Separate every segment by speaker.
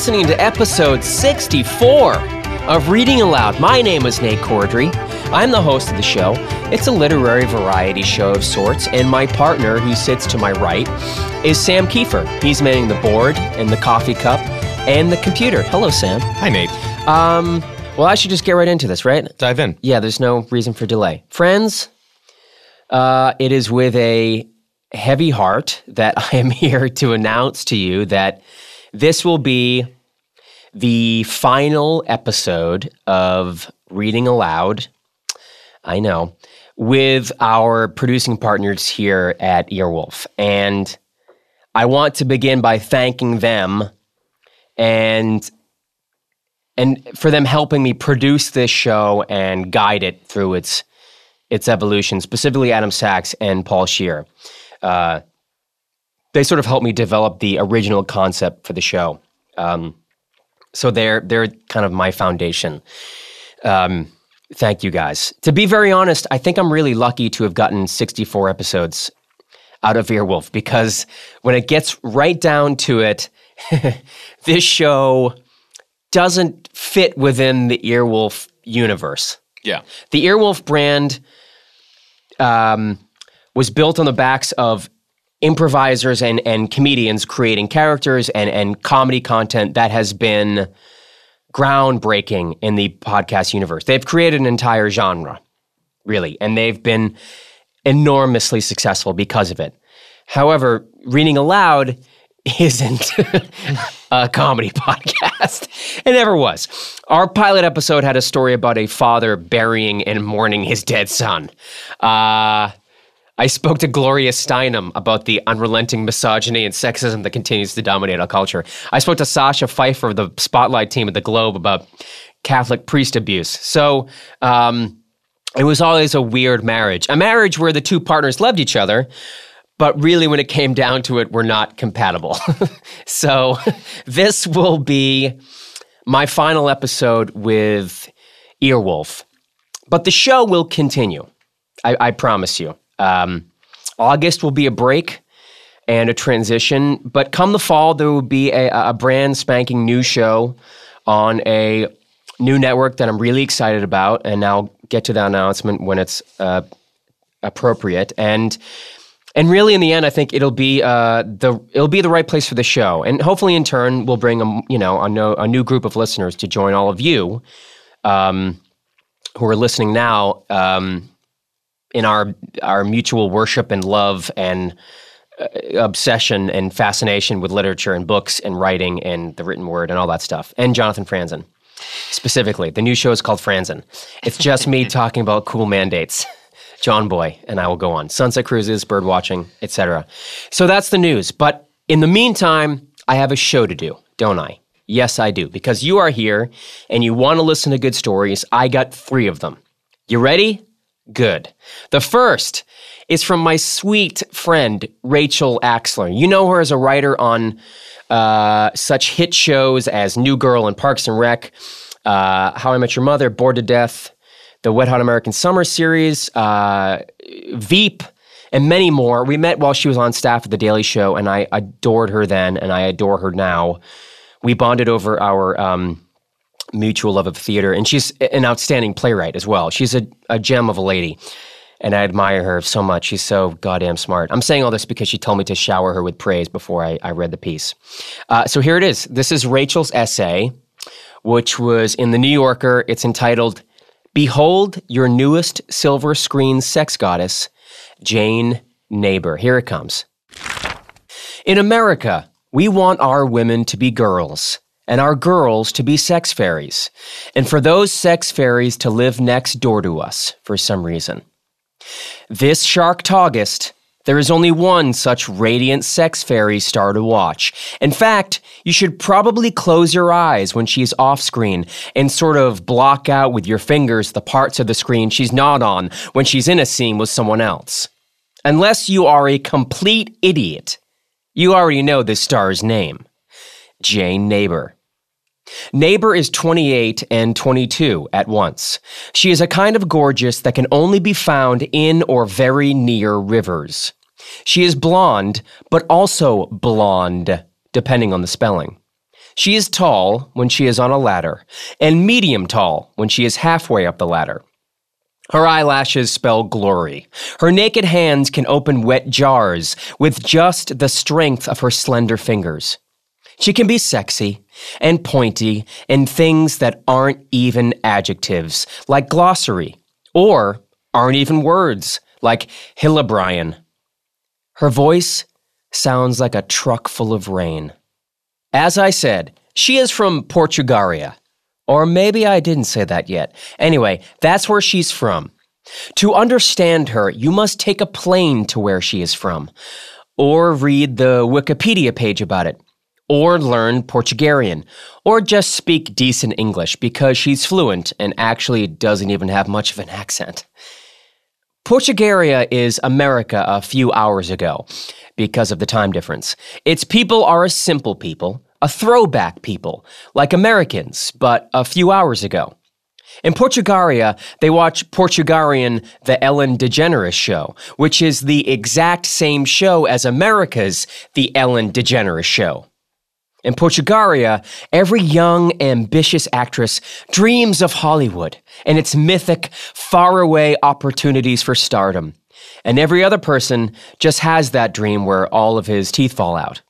Speaker 1: listening to episode 64 of Reading Aloud. My name is Nate Corddry. I'm the host of the show. It's a literary variety show of sorts, and my partner, who sits to my right, is Sam Kiefer. He's manning the board and the coffee cup and the computer. Hello, Sam.
Speaker 2: Hi, Nate.
Speaker 1: Um, well, I should just get right into this, right?
Speaker 2: Dive in.
Speaker 1: Yeah, there's no reason for delay. Friends, uh, it is with a heavy heart that I am here to announce to you that this will be the final episode of Reading Aloud. I know, with our producing partners here at Earwolf. And I want to begin by thanking them and and for them helping me produce this show and guide it through its its evolution, specifically Adam Sachs and Paul Scheer. Uh, they sort of helped me develop the original concept for the show. Um, so they're they're kind of my foundation. Um, thank you guys. To be very honest, I think I'm really lucky to have gotten 64 episodes out of Earwolf because when it gets right down to it, this show doesn't fit within the Earwolf universe.
Speaker 2: Yeah.
Speaker 1: The Earwolf brand um, was built on the backs of improvisers and, and comedians creating characters and, and comedy content that has been groundbreaking in the podcast universe. They've created an entire genre, really, and they've been enormously successful because of it. However, reading aloud isn't a comedy podcast. It never was. Our pilot episode had a story about a father burying and mourning his dead son. Uh, I spoke to Gloria Steinem about the unrelenting misogyny and sexism that continues to dominate our culture. I spoke to Sasha Pfeiffer of the Spotlight team at the Globe about Catholic priest abuse. So, um, it was always a weird marriage. A marriage where the two partners loved each other, but really when it came down to it, we're not compatible. so this will be my final episode with Earwolf. But the show will continue. I, I promise you. Um, August will be a break and a transition, but come the fall, there will be a, a brand spanking new show on a new network that I'm really excited about, and I'll get to that announcement when it's uh, appropriate. And and really, in the end, I think it'll be uh, the it'll be the right place for the show, and hopefully, in turn, we'll bring a you know a, no, a new group of listeners to join all of you um, who are listening now um, in our our mutual worship and love and uh, obsession and fascination with literature and books and writing and the written word and all that stuff, and Jonathan Franzen specifically. The new show is called Franzen. It's just me talking about cool mandates. John Boy, and I will go on. Sunset cruises, bird watching, etc. So that's the news. But in the meantime, I have a show to do, don't I? Yes, I do. Because you are here and you want to listen to good stories. I got three of them. You ready? Good. The first is from my sweet friend, Rachel Axler. You know her as a writer on uh, such hit shows as New Girl and Parks and Rec, uh, How I Met Your Mother, Bored to Death, the Wet Hot American Summer series, uh, Veep, and many more. We met while she was on staff at The Daily Show, and I adored her then, and I adore her now. We bonded over our um, mutual love of theater, and she's an outstanding playwright as well. She's a, a gem of a lady, and I admire her so much. She's so goddamn smart. I'm saying all this because she told me to shower her with praise before I, I read the piece. Uh, so here it is. This is Rachel's essay, which was in The New Yorker. It's entitled Behold your newest silver screen sex goddess, Jane Neighbor. Here it comes. In America, we want our women to be girls and our girls to be sex fairies, and for those sex fairies to live next door to us for some reason. This shark, Sharktogust there is only one such radiant sex fairy star to watch. In fact, you should probably close your eyes when she's off screen and sort of block out with your fingers the parts of the screen she's not on when she's in a scene with someone else. Unless you are a complete idiot, you already know this star's name Jane Neighbor. Neighbor is 28 and 22 at once. She is a kind of gorgeous that can only be found in or very near rivers. She is blonde, but also blonde, depending on the spelling. She is tall when she is on a ladder, and medium tall when she is halfway up the ladder. Her eyelashes spell glory. Her naked hands can open wet jars with just the strength of her slender fingers. She can be sexy and pointy in things that aren't even adjectives, like glossary, or aren't even words, like Hillebryan. Her voice sounds like a truck full of rain. As I said, she is from Portugaria. Or maybe I didn't say that yet. Anyway, that's where she's from. To understand her, you must take a plane to where she is from, or read the Wikipedia page about it, or learn Portugarian, or just speak decent English because she's fluent and actually doesn't even have much of an accent. Portugaria is America a few hours ago because of the time difference. Its people are a simple people, a throwback people, like Americans, but a few hours ago. In Portugaria, they watch Portugarian The Ellen DeGeneres Show, which is the exact same show as America's The Ellen DeGeneres Show. In Portugaria, every young, ambitious actress dreams of Hollywood and its mythic, faraway opportunities for stardom. And every other person just has that dream where all of his teeth fall out.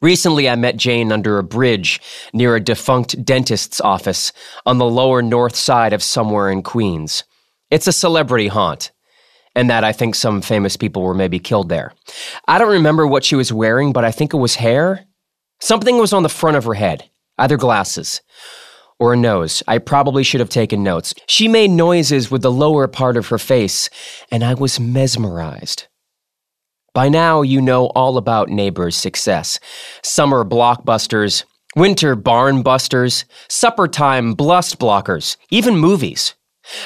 Speaker 1: Recently, I met Jane under a bridge near a defunct dentist's office on the lower north side of somewhere in Queens. It's a celebrity haunt, and that I think some famous people were maybe killed there. I don't remember what she was wearing, but I think it was hair. Something was on the front of her head, either glasses or a nose. I probably should have taken notes. She made noises with the lower part of her face, and I was mesmerized. By now, you know all about Neighbors' success summer blockbusters, winter barn busters, supper time blust blockers, even movies.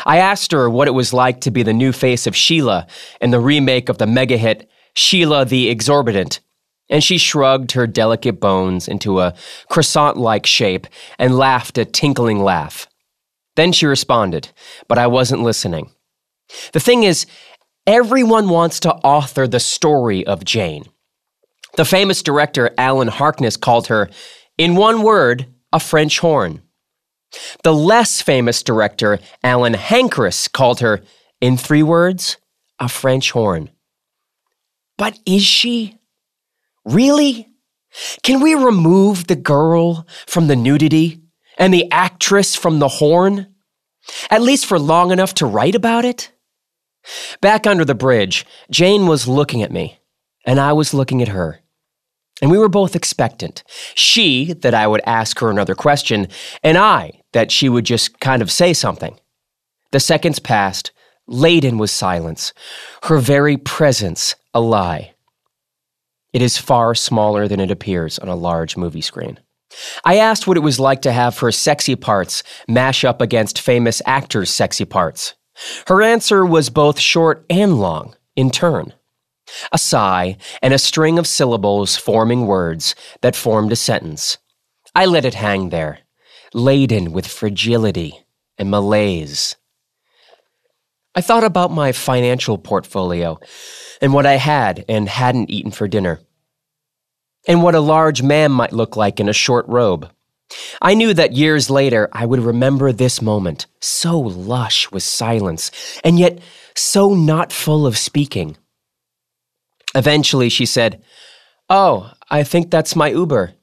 Speaker 1: I asked her what it was like to be the new face of Sheila in the remake of the mega hit Sheila the Exorbitant, and she shrugged her delicate bones into a croissant like shape and laughed a tinkling laugh. Then she responded, but I wasn't listening. The thing is, Everyone wants to author the story of Jane. The famous director Alan Harkness called her, in one word, a French horn. The less famous director Alan Hankeris called her, in three words, a French horn. But is she? Really? Can we remove the girl from the nudity and the actress from the horn? At least for long enough to write about it? Back under the bridge, Jane was looking at me, and I was looking at her. And we were both expectant. She, that I would ask her another question, and I, that she would just kind of say something. The seconds passed, laden with silence, her very presence a lie. It is far smaller than it appears on a large movie screen. I asked what it was like to have her sexy parts mash up against famous actors' sexy parts. Her answer was both short and long, in turn. A sigh and a string of syllables forming words that formed a sentence. I let it hang there, laden with fragility and malaise. I thought about my financial portfolio and what I had and hadn't eaten for dinner, and what a large man might look like in a short robe. I knew that years later I would remember this moment, so lush with silence, and yet so not full of speaking. Eventually she said, Oh, I think that's my Uber,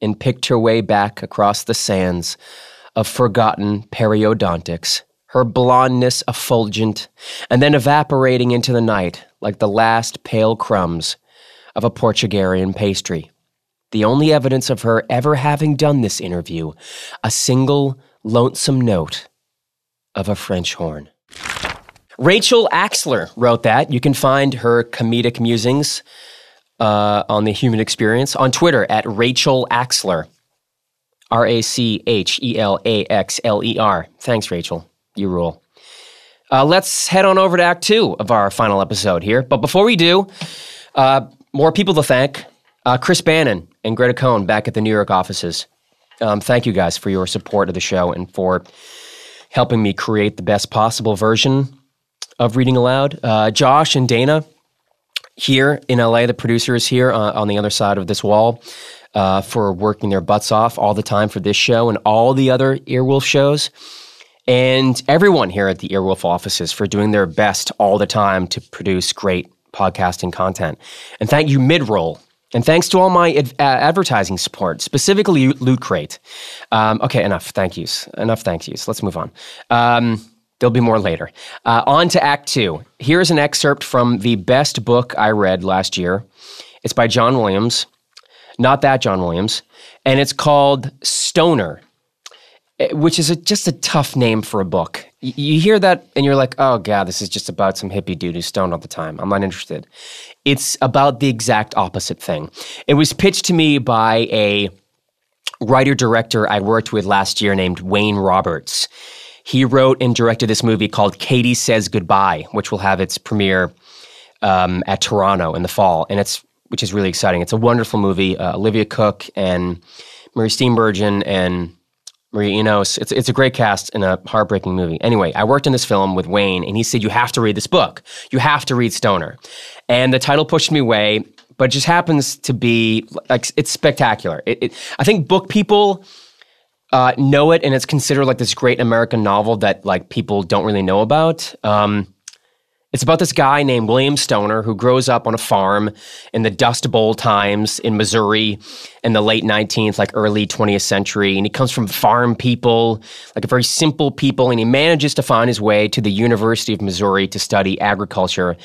Speaker 1: and picked her way back across the sands of forgotten periodontics, her blondness effulgent, and then evaporating into the night like the last pale crumbs of a Portugarian pastry the only evidence of her ever having done this interview, a single lonesome note of a French horn. Rachel Axler wrote that. You can find her comedic musings uh, on the human experience on Twitter at Rachel Axler. R A C H E L A X L E R. Thanks, Rachel. You rule. Uh, let's head on over to Act Two of our final episode here. But before we do, uh, more people to thank. Uh, Chris Bannon and Greta Cohn back at the New York offices. Um, thank you guys for your support of the show and for helping me create the best possible version of Reading Aloud. Uh, Josh and Dana here in LA, the producers here uh, on the other side of this wall. uh, for working their butts off all the time for this show and all the other Earwolf shows. And everyone here at the Earwolf offices for doing their best all the time to produce great podcasting content. And thank you, Midroll. And thanks to all my ad- uh, advertising support, specifically Loot Crate. Um, okay, enough thank yous. Enough thank yous. Let's move on. Um, there'll be more later. Uh, on to Act Two. Here's an excerpt from the best book I read last year. It's by John Williams, not that John Williams, and it's called Stoner which is a, just a tough name for a book. Y- you hear that and you're like, oh, God, this is just about some hippie dude who's stoned all the time. I'm not interested. It's about the exact opposite thing. It was pitched to me by a writer director I worked with last year named Wayne Roberts. He wrote and directed this movie called Katie Says Goodbye, which will have its premiere um, at Toronto in the fall, and it's which is really exciting. It's a wonderful movie. Uh, Olivia Cooke and Mary Steenburgen and Mireille Enos. It's it's a great cast in a heartbreaking movie. Anyway, I worked in this film with Wayne, and he said you have to read this book. You have to read Stoner, and the title pushed me away. But it just happens to be like it's spectacular. It, it, I think book people uh, know it, and it's considered like this great American novel that like people don't really know about. Um, it's about this guy named William Stoner who grows up on a farm in the Dust Bowl times in Missouri in the late 19th, like early 20th century. And he comes from farm people, like a very simple people, and he manages to find his way to the University of Missouri to study agriculture.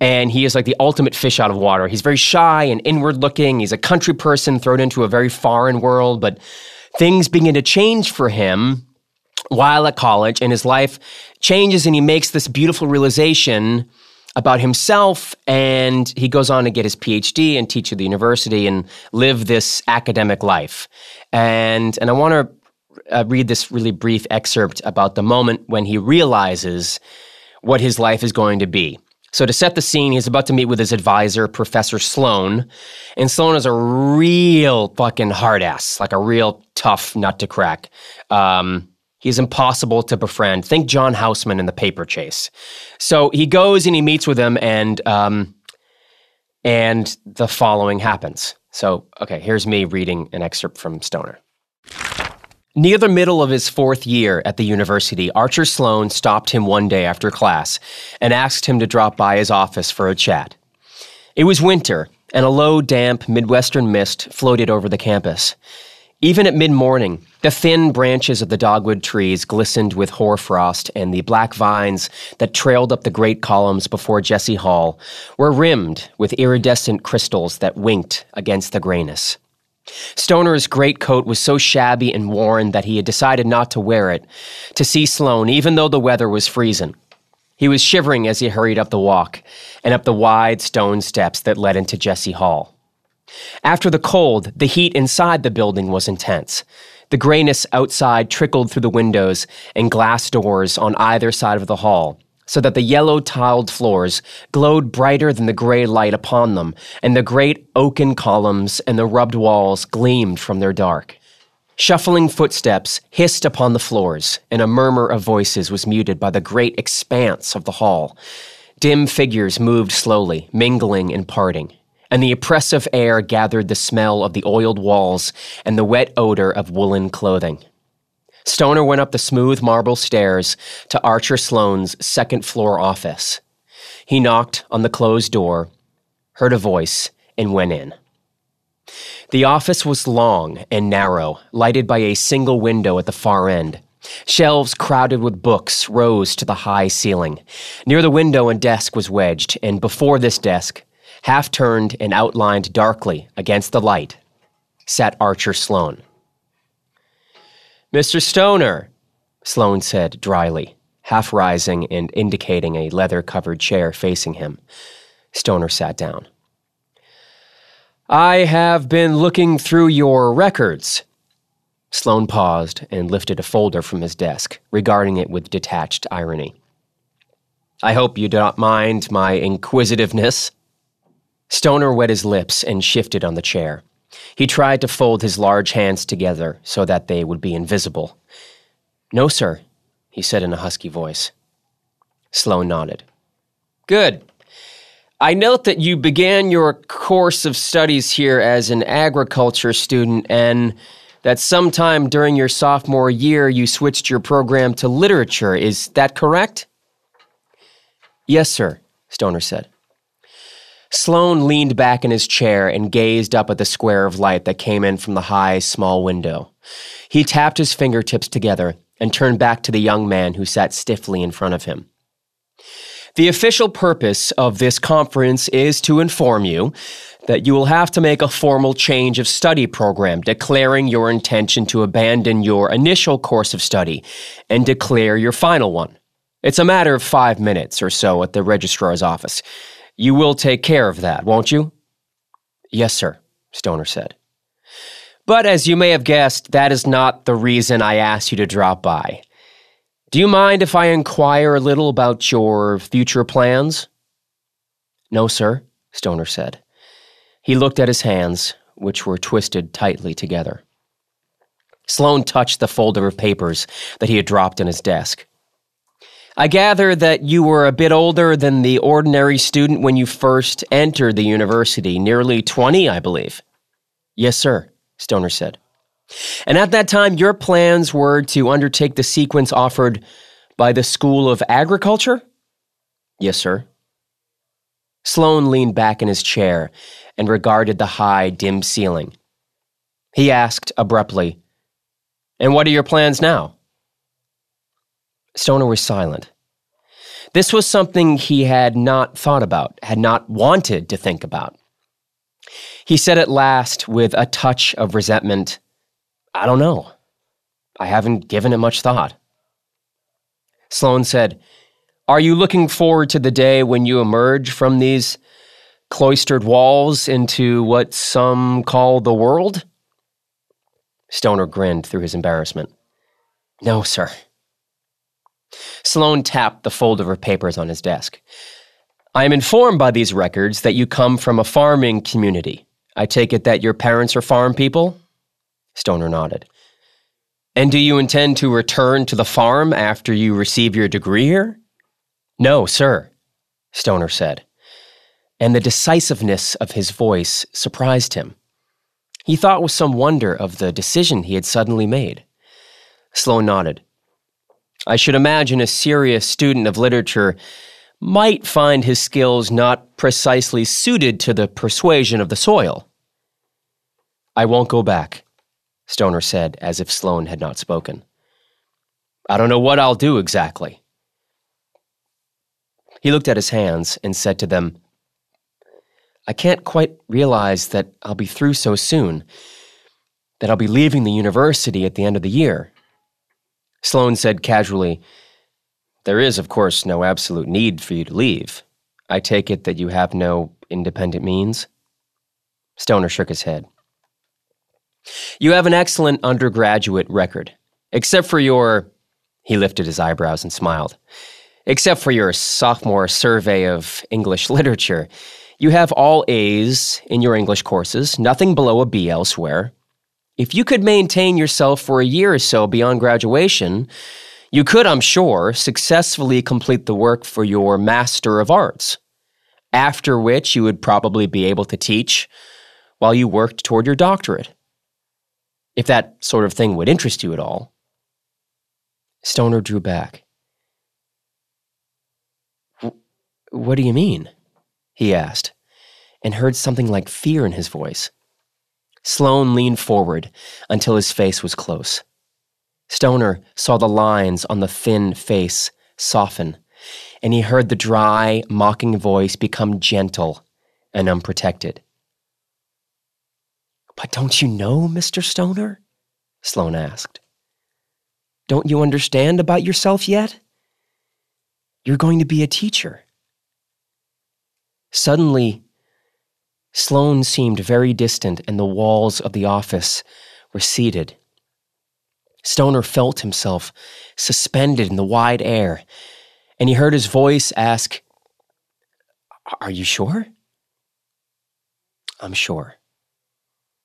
Speaker 1: And he is like the ultimate fish out of water. He's very shy and inward looking. He's a country person thrown into a very foreign world, but things begin to change for him while at college, and his life changes, and he makes this beautiful realization about himself and he goes on to get his phd and teach at the university and live this academic life. And and i want to uh, read this really brief excerpt about the moment when he realizes what his life is going to be. So to set the scene he's about to meet with his advisor professor sloan and sloan is a real fucking hard ass like a real tough nut to crack. Um, He's impossible to befriend. Think John Houseman in the paper chase. So he goes and he meets with him, and um, and the following happens. So okay, here's me reading an excerpt from Stoner. Near the middle of his fourth year at the university, Archer Sloan stopped him one day after class and asked him to drop by his office for a chat. It was winter, and a low, damp Midwestern mist floated over the campus. Even at mid morning, the thin branches of the dogwood trees glistened with hoarfrost, and the black vines that trailed up the great columns before Jesse Hall were rimmed with iridescent crystals that winked against the grayness. Stoner's great coat was so shabby and worn that he had decided not to wear it to see Sloan, even though the weather was freezing. He was shivering as he hurried up the walk and up the wide stone steps that led into Jesse Hall. After the cold, the heat inside the building was intense. The grayness outside trickled through the windows and glass doors on either side of the hall, so that the yellow tiled floors glowed brighter than the gray light upon them, and the great oaken columns and the rubbed walls gleamed from their dark. Shuffling footsteps hissed upon the floors, and a murmur of voices was muted by the great expanse of the hall. Dim figures moved slowly, mingling and parting and the oppressive air gathered the smell of the oiled walls and the wet odor of woolen clothing. Stoner went up the smooth marble stairs to Archer Sloan's second floor office. He knocked on the closed door, heard a voice, and went in. The office was long and narrow, lighted by a single window at the far end. Shelves crowded with books rose to the high ceiling. Near the window, a desk was wedged, and before this desk, half turned and outlined darkly against the light, sat Archer Sloan. Mr. Stoner, Sloan said dryly, half rising and indicating a leather covered chair facing him. Stoner sat down. I have been looking through your records. Sloan paused and lifted a folder from his desk, regarding it with detached irony. I hope you do not mind my inquisitiveness. Stoner wet his lips and shifted on the chair. He tried to fold his large hands together so that they would be invisible. No, sir, he said in a husky voice. Sloan nodded. Good. I note that you began your course of studies here as an agriculture student and that sometime during your sophomore year you switched your program to literature. Is that correct? Yes, sir, Stoner said. Sloan leaned back in his chair and gazed up at the square of light that came in from the high, small window. He tapped his fingertips together and turned back to the young man who sat stiffly in front of him. The official purpose of this conference is to inform you that you will have to make a formal change of study program, declaring your intention to abandon your initial course of study and declare your final one. It's a matter of five minutes or so at the registrar's office. You will take care of that, won't you? Yes, sir, Stoner said. But as you may have guessed, that is not the reason I asked you to drop by. Do you mind if I inquire a little about your future plans? No, sir, Stoner said. He looked at his hands, which were twisted tightly together. Sloan touched the folder of papers that he had dropped in his desk. I gather that you were a bit older than the ordinary student when you first entered the university, nearly 20, I believe. Yes, sir, Stoner said. And at that time, your plans were to undertake the sequence offered by the School of Agriculture? Yes, sir. Sloan leaned back in his chair and regarded the high, dim ceiling. He asked abruptly, And what are your plans now? Stoner was silent. This was something he had not thought about, had not wanted to think about. He said at last, with a touch of resentment, I don't know. I haven't given it much thought. Sloan said, Are you looking forward to the day when you emerge from these cloistered walls into what some call the world? Stoner grinned through his embarrassment. No, sir. Sloan tapped the folder of her papers on his desk. I am informed by these records that you come from a farming community. I take it that your parents are farm people? Stoner nodded. And do you intend to return to the farm after you receive your degree here? No, sir, Stoner said and the decisiveness of his voice surprised him. He thought with some wonder of the decision he had suddenly made. Sloan nodded. I should imagine a serious student of literature might find his skills not precisely suited to the persuasion of the soil. I won't go back, Stoner said, as if Sloan had not spoken. I don't know what I'll do exactly. He looked at his hands and said to them, I can't quite realize that I'll be through so soon, that I'll be leaving the university at the end of the year. Sloan said casually, There is, of course, no absolute need for you to leave. I take it that you have no independent means? Stoner shook his head. You have an excellent undergraduate record, except for your. He lifted his eyebrows and smiled. Except for your sophomore survey of English literature. You have all A's in your English courses, nothing below a B elsewhere. If you could maintain yourself for a year or so beyond graduation, you could, I'm sure, successfully complete the work for your Master of Arts, after which you would probably be able to teach while you worked toward your doctorate. If that sort of thing would interest you at all. Stoner drew back. What do you mean? he asked, and heard something like fear in his voice. Sloan leaned forward until his face was close. Stoner saw the lines on the thin face soften, and he heard the dry, mocking voice become gentle and unprotected. But don't you know, Mr. Stoner? Sloan asked. Don't you understand about yourself yet? You're going to be a teacher. Suddenly, Sloan seemed very distant and the walls of the office receded. Stoner felt himself suspended in the wide air, and he heard his voice ask, Are you sure? I'm sure,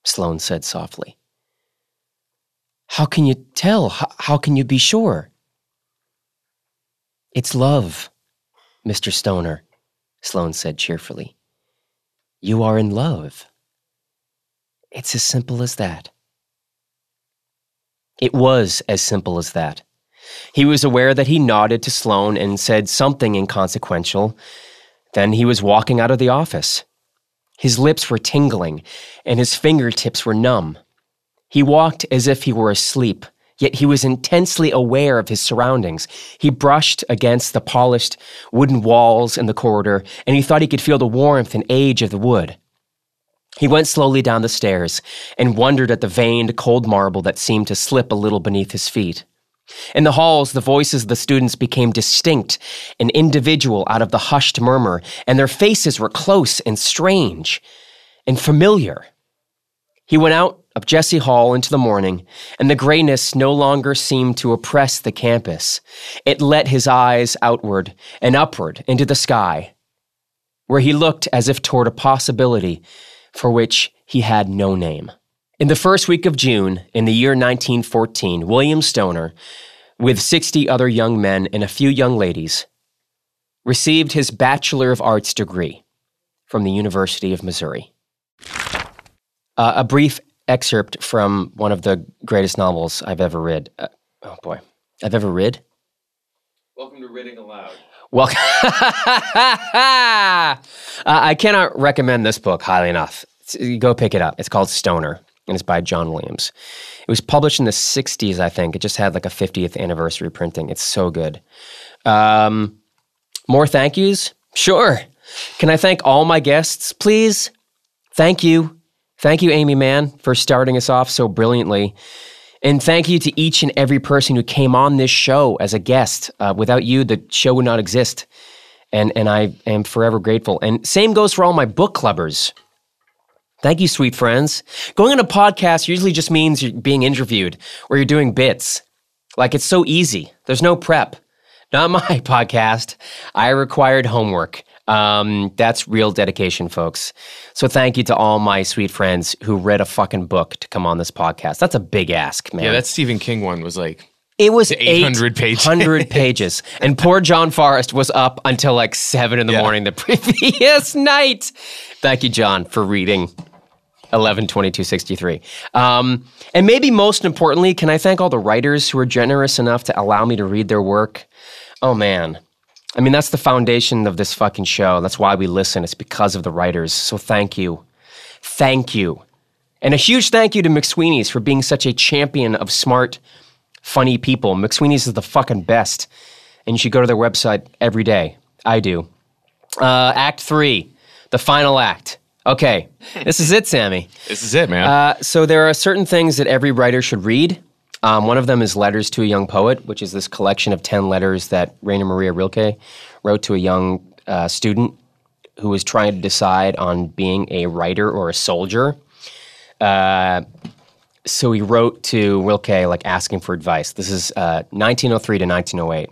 Speaker 1: Sloan said softly. How can you tell? How, how can you be sure? It's love, Mr. Stoner, Sloan said cheerfully. You are in love. It's as simple as that. It was as simple as that. He was aware that he nodded to Sloan and said something inconsequential. Then he was walking out of the office. His lips were tingling, and his fingertips were numb. He walked as if he were asleep, yet he was intensely aware of his surroundings. He brushed against the polished wooden walls in the corridor, and he thought he could feel the warmth and age of the wood. He went slowly down the stairs and wondered at the veined, cold marble that seemed to slip a little beneath his feet. In the halls, the voices of the students became distinct and individual out of the hushed murmur, and their faces were close and strange and familiar. He went out of Jesse Hall into the morning, and the grayness no longer seemed to oppress the campus. It let his eyes outward and upward into the sky, where he looked as if toward a possibility for which he had no name. In the first week of June, in the year 1914, William Stoner, with 60 other young men and a few young ladies, received his Bachelor of Arts degree from the University of Missouri. Uh, a brief excerpt from one of the greatest novels I've ever read. Uh, oh boy, I've ever read.
Speaker 2: Welcome to Reading Aloud.
Speaker 1: Welcome. uh, I cannot recommend this book highly enough. It's, go pick it up. It's called Stoner and it's by John Williams. It was published in the 60s, I think. It just had like a 50th anniversary printing. It's so good. Um, more thank yous? Sure. Can I thank all my guests, please? Thank you. Thank you, Aimee Mann, for starting us off so brilliantly. And thank you to each and every person who came on this show as a guest. Uh, without you, the show would not exist. And, and I am forever grateful. And same goes for all my book clubbers. Thank you, sweet friends. Going on a podcast usually just means you're being interviewed or you're doing bits. Like it's so easy. There's no prep. Not my podcast. I required homework. Um, that's real dedication, folks. So thank you to all my sweet friends who read a fucking book to come on this podcast. That's a big ask, man.
Speaker 2: Yeah, that Stephen King one was like
Speaker 1: it was
Speaker 2: 800 pages.
Speaker 1: 800 pages. And poor John Forrest was up until like seven in the yeah. morning the previous night. Thank you, John, for reading 11 22 63 um, and maybe most importantly can i thank all the writers who are generous enough to allow me to read their work oh man i mean that's the foundation of this fucking show. That's why we listen. It's because of the writers. So thank you. Thank you. And a huge thank you to mcsweeney's for being such a champion of smart funny people. Mcsweeney's is the fucking best. And you should go to their website every day. I do. Uh, act three the final act. Okay, this is it, Sammy.
Speaker 2: This is it, man.
Speaker 1: Uh, so there are certain things that every writer should read. Um, one of them is Letters to a Young Poet, which is this collection of 10 letters that Rainer Maria Rilke wrote to a young uh, student who was trying to decide on being a writer or a soldier. Uh, so he wrote to Rilke, like asking for advice. This is 1903 uh, to 1908.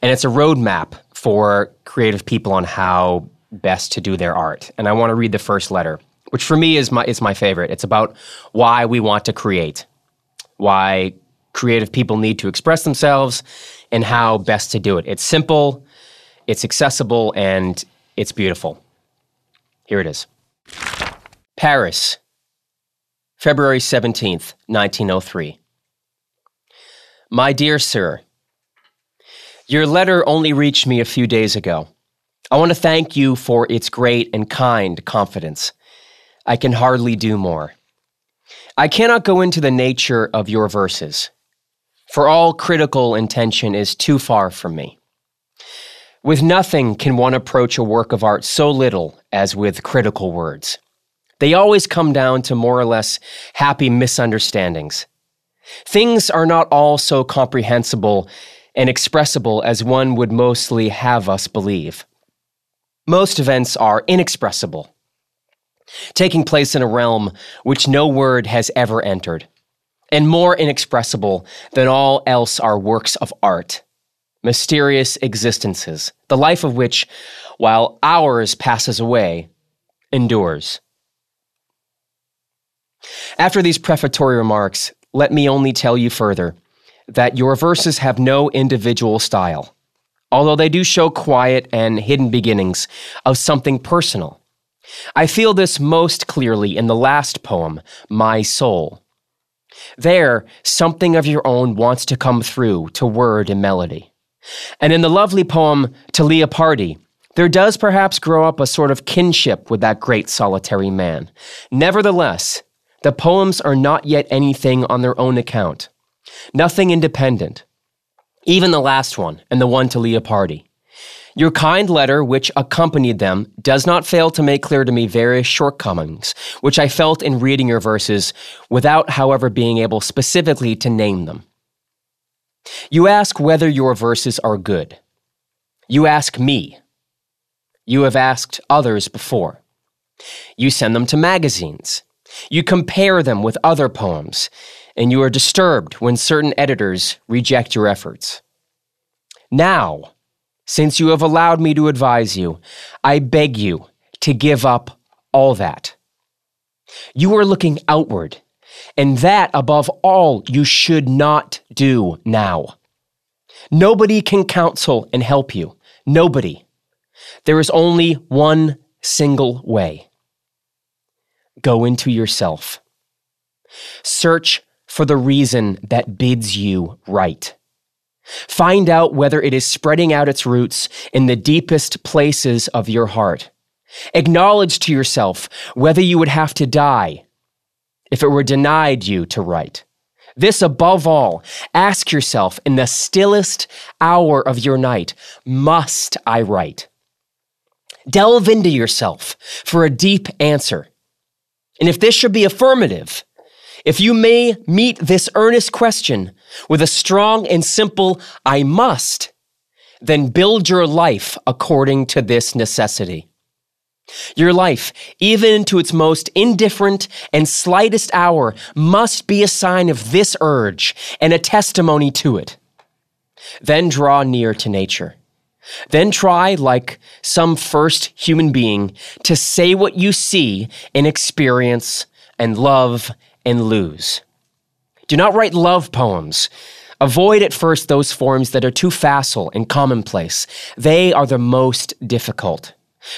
Speaker 1: And it's a roadmap for creative people on how best to do their art. And I want to read the first letter, which for me is my is my favorite. It's about why we want to create, why creative people need to express themselves, and how best to do it. It's simple, it's accessible, and it's beautiful. Here it is. Paris, February 17th, 1903. My dear sir, your letter only reached me a few days ago. I want to thank you for its great and kind confidence. I can hardly do more. I cannot go into the nature of your verses, for all critical intention is too far from me. With nothing can one approach a work of art so little as with critical words. They always come down to more or less happy misunderstandings. Things are not all so comprehensible and expressible as one would mostly have us believe most events are inexpressible, taking place in a realm which no word has ever entered, and more inexpressible than all else are works of art, mysterious existences, the life of which, while ours passes away, endures. After these prefatory remarks, let me only tell you further that your verses have no individual style although they do show quiet and hidden beginnings of something personal. I feel this most clearly in the last poem, My Soul. There, something of your own wants to come through to word and melody. And in the lovely poem, To Leopardi, there does perhaps grow up a sort of kinship with that great solitary man. Nevertheless, the poems are not yet anything on their own account, nothing independent. Even the last one, and the one to Leopardi. Your kind letter, which accompanied them, does not fail to make clear to me various shortcomings, which I felt in reading your verses, without, however, being able specifically to name them. You ask whether your verses are good. You ask me. You have asked others before. You send them to magazines. You compare them with other poems, and you are disturbed when certain editors reject your efforts. Now, since you have allowed me to advise you, I beg you to give up all that. You are looking outward, and that above all you should not do now. Nobody can counsel and help you. Nobody. There is only one single way go into yourself. Search for the reason that bids you write. Find out whether it is spreading out its roots in the deepest places of your heart. Acknowledge to yourself whether you would have to die if it were denied you to write. This above all, ask yourself in the stillest hour of your night, must I write? Delve into yourself for a deep answer. And if this should be affirmative, if you may meet this earnest question with a strong and simple, I must, then build your life according to this necessity. Your life, even to its most indifferent and slightest hour, must be a sign of this urge and a testimony to it. Then draw near to nature. Then try, like some first human being, to say what you see and experience and love and lose. Do not write love poems. Avoid at first those forms that are too facile and commonplace. They are the most difficult.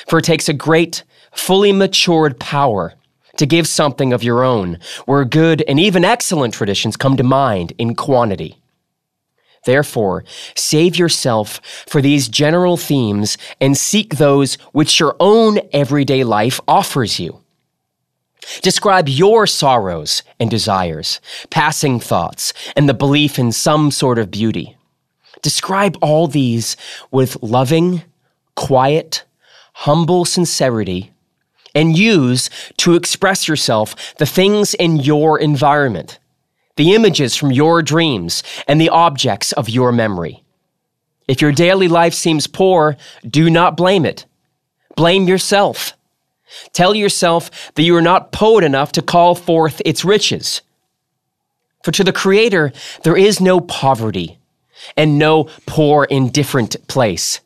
Speaker 1: For it takes a great, fully matured power to give something of your own, where good and even excellent traditions come to mind in quantity. Therefore, save yourself for these general themes and seek those which your own everyday life offers you. Describe your sorrows and desires, passing thoughts, and the belief in some sort of beauty. Describe all these with loving, quiet, humble sincerity, and use to express yourself the things in your environment, the images from your dreams, and the objects of your memory. If your daily life seems poor, do not blame it. Blame yourself. Tell yourself that you are not poet enough to call forth its riches. For to the Creator, there is no poverty and no poor, indifferent place.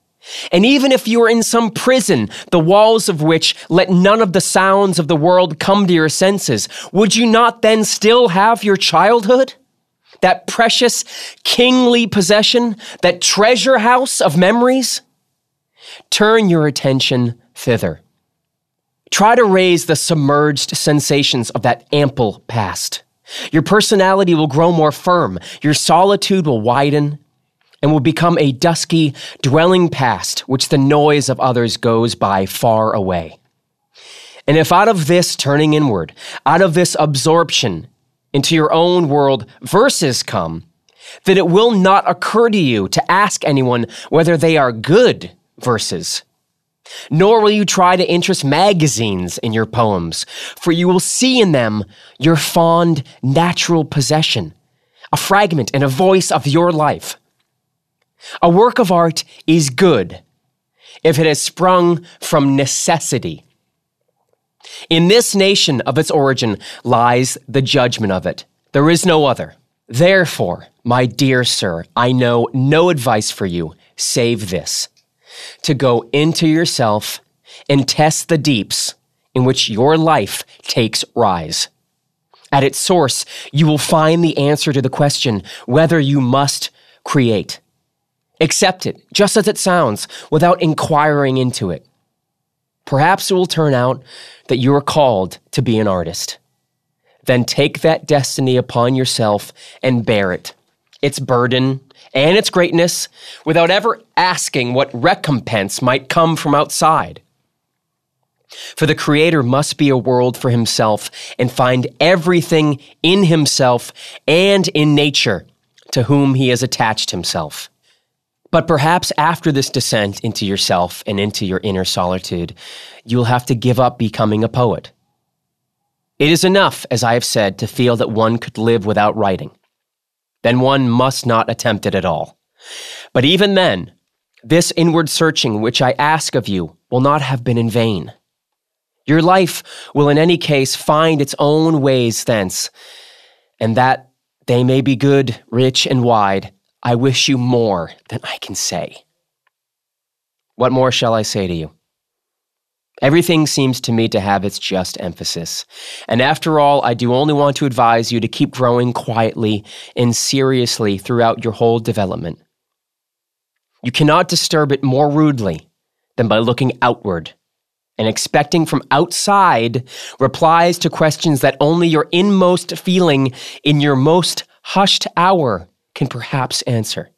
Speaker 1: And even if you are in some prison, the walls of which let none of the sounds of the world come to your senses, would you not then still have your childhood? That precious, kingly possession, that treasure house of memories? Turn your attention thither. Try to raise the submerged sensations of that ample past. Your personality will grow more firm, your solitude will widen, and will become a dusky, dwelling past which the noise of others goes by far away. And if out of this turning inward, out of this absorption into your own world, verses come, then it will not occur to you to ask anyone whether they are good verses nor will you try to interest magazines in your poems, for you will see in them your fond, natural possession, a fragment and a voice of your life. A work of art is good if it has sprung from necessity. In this nation of its origin lies the judgment of it. There is no other. Therefore, my dear sir, I know no advice for you save this to go into yourself and test the deeps in which your life takes rise. At its source, you will find the answer to the question whether you must create. Accept it, just as it sounds, without inquiring into it. Perhaps it will turn out that you are called to be an artist. Then take that destiny upon yourself and bear it, its burden and its greatness, without ever asking what recompense might come from outside. For the Creator must be a world for himself and find everything in himself and in nature to whom he has attached himself. But perhaps after this descent into yourself and into your inner solitude, you'll have to give up becoming a poet. It is enough, as I have said, to feel that one could live without writing. Then one must not attempt it at all. But even then, this inward searching which I ask of you will not have been in vain. Your life will in any case find its own ways thence, and that they may be good, rich, and wide, I wish you more than I can say. What more shall I say to you? Everything seems to me to have its just emphasis. And after all, I do only want to advise you to keep growing quietly and seriously throughout your whole development. You cannot disturb it more rudely than by looking outward and expecting from outside replies to questions that only your inmost feeling in your most hushed hour can perhaps answer.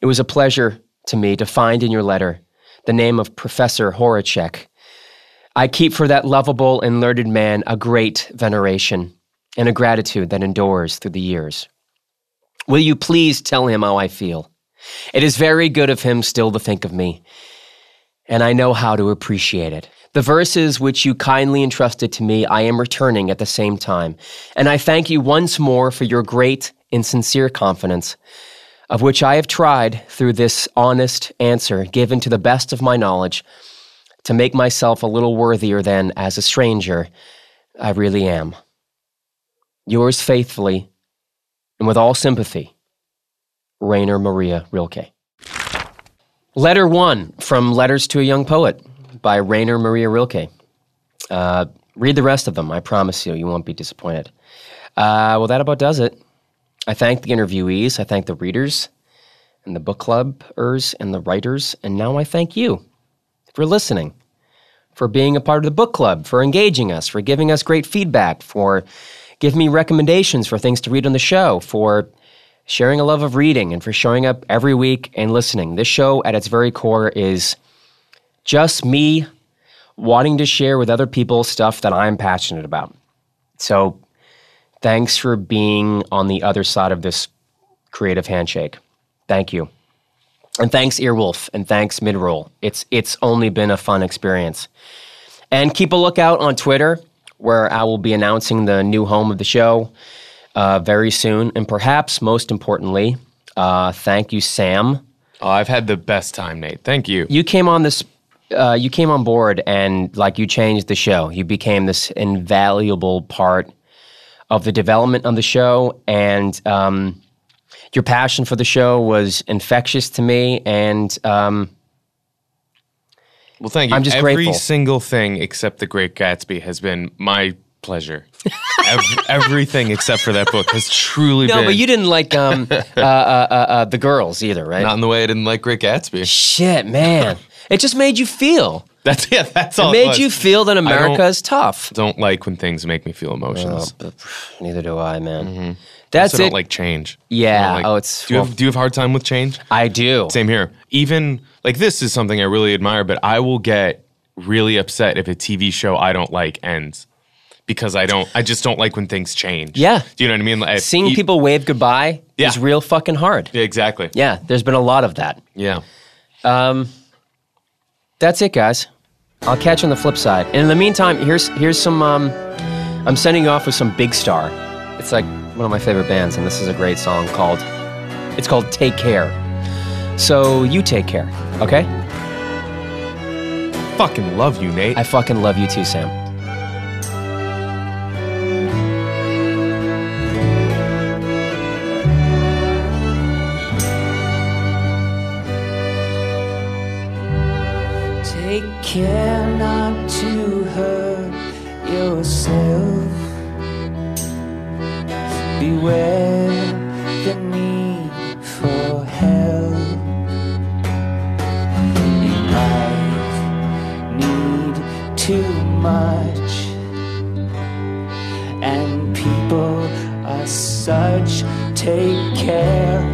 Speaker 1: It was a pleasure to me to find in your letter the name of Professor Horacek. I keep for that lovable and learned man a great veneration and a gratitude that endures through the years. Will you please tell him how I feel? It is very good of him still to think of me and I know how to appreciate it. The verses which you kindly entrusted to me, I am returning at the same time. And I thank you once more for your great and sincere confidence, of which I have tried, through this honest answer given to the best of my knowledge, to make myself a little worthier than, as a stranger, I really am. Yours faithfully, and with all sympathy, Rainer Maria Rilke. Letter one from Letters to a Young Poet by Rainer Maria Rilke. Uh, read the rest of them. I promise you, you won't be disappointed. Uh, well, that about does it. I thank the interviewees, I thank the readers, and the book clubbers, and the writers, and now I thank you for listening, for being a part of the book club, for engaging us, for giving us great feedback, for giving me recommendations for things to read on the show, for sharing a love of reading and for showing up every week and listening. This show, at its very core, is just me wanting to share with other people stuff that I'm passionate about. So, thanks for being on the other side of this creative handshake. Thank you. And thanks, Earwolf, and thanks, Midroll. It's, it's only been a fun experience. And keep a lookout on Twitter, where I will be announcing the new home of the show uh, very soon. And perhaps most importantly, uh, thank you, Sam.
Speaker 2: Oh, I've had the best time, Nate. Thank you.
Speaker 1: You came on this. Uh, you came on board and like you changed the show. You became this invaluable part of the development of the show, and um, your passion for the show was infectious to me. And um,
Speaker 2: well, thank you.
Speaker 1: I'm just
Speaker 2: Every
Speaker 1: grateful.
Speaker 2: single thing except The Great Gatsby has been my pleasure. Ev- everything except for that book has truly
Speaker 1: no,
Speaker 2: been.
Speaker 1: but you didn't like um, uh, uh, uh, uh, the girls either, right?
Speaker 2: not in the way I didn't like Great Gatsby.
Speaker 1: Shit, man. it just made you feel.
Speaker 2: That's yeah. That's all.
Speaker 1: It made
Speaker 2: was.
Speaker 1: you feel that America is tough.
Speaker 2: Don't like when things make me feel emotions.
Speaker 1: Oh, neither do I, man.
Speaker 2: Mm-hmm.
Speaker 1: That's
Speaker 2: I don't like change.
Speaker 1: Yeah.
Speaker 2: Like-
Speaker 1: Oh, it's-
Speaker 2: Do you,
Speaker 1: well-
Speaker 2: have, do you have a hard time with change?
Speaker 1: I do.
Speaker 2: Same here. Even like this is something I really admire, but I will get really upset if a TV show I don't like ends because I don't. I just don't like when things change.
Speaker 1: Yeah.
Speaker 2: Do you know what I mean? Like,
Speaker 1: Seeing
Speaker 2: e-
Speaker 1: people wave goodbye
Speaker 2: Yeah.
Speaker 1: is real fucking hard.
Speaker 2: Yeah, exactly.
Speaker 1: Yeah, there's been a lot of that.
Speaker 2: Yeah. Um.
Speaker 1: That's it, guys. I'll catch you on the flip side. And in the meantime, here's here's some. Um, I'm sending you off with some Big Star. It's like one of my favorite bands, and this is a great song called. It's called "Take Care." So you take care, okay?
Speaker 2: Fucking love you, Nate.
Speaker 1: I fucking love you too, Sam.
Speaker 3: care not to hurt yourself. Beware the need for help. You might need too much, and people are such. Take care.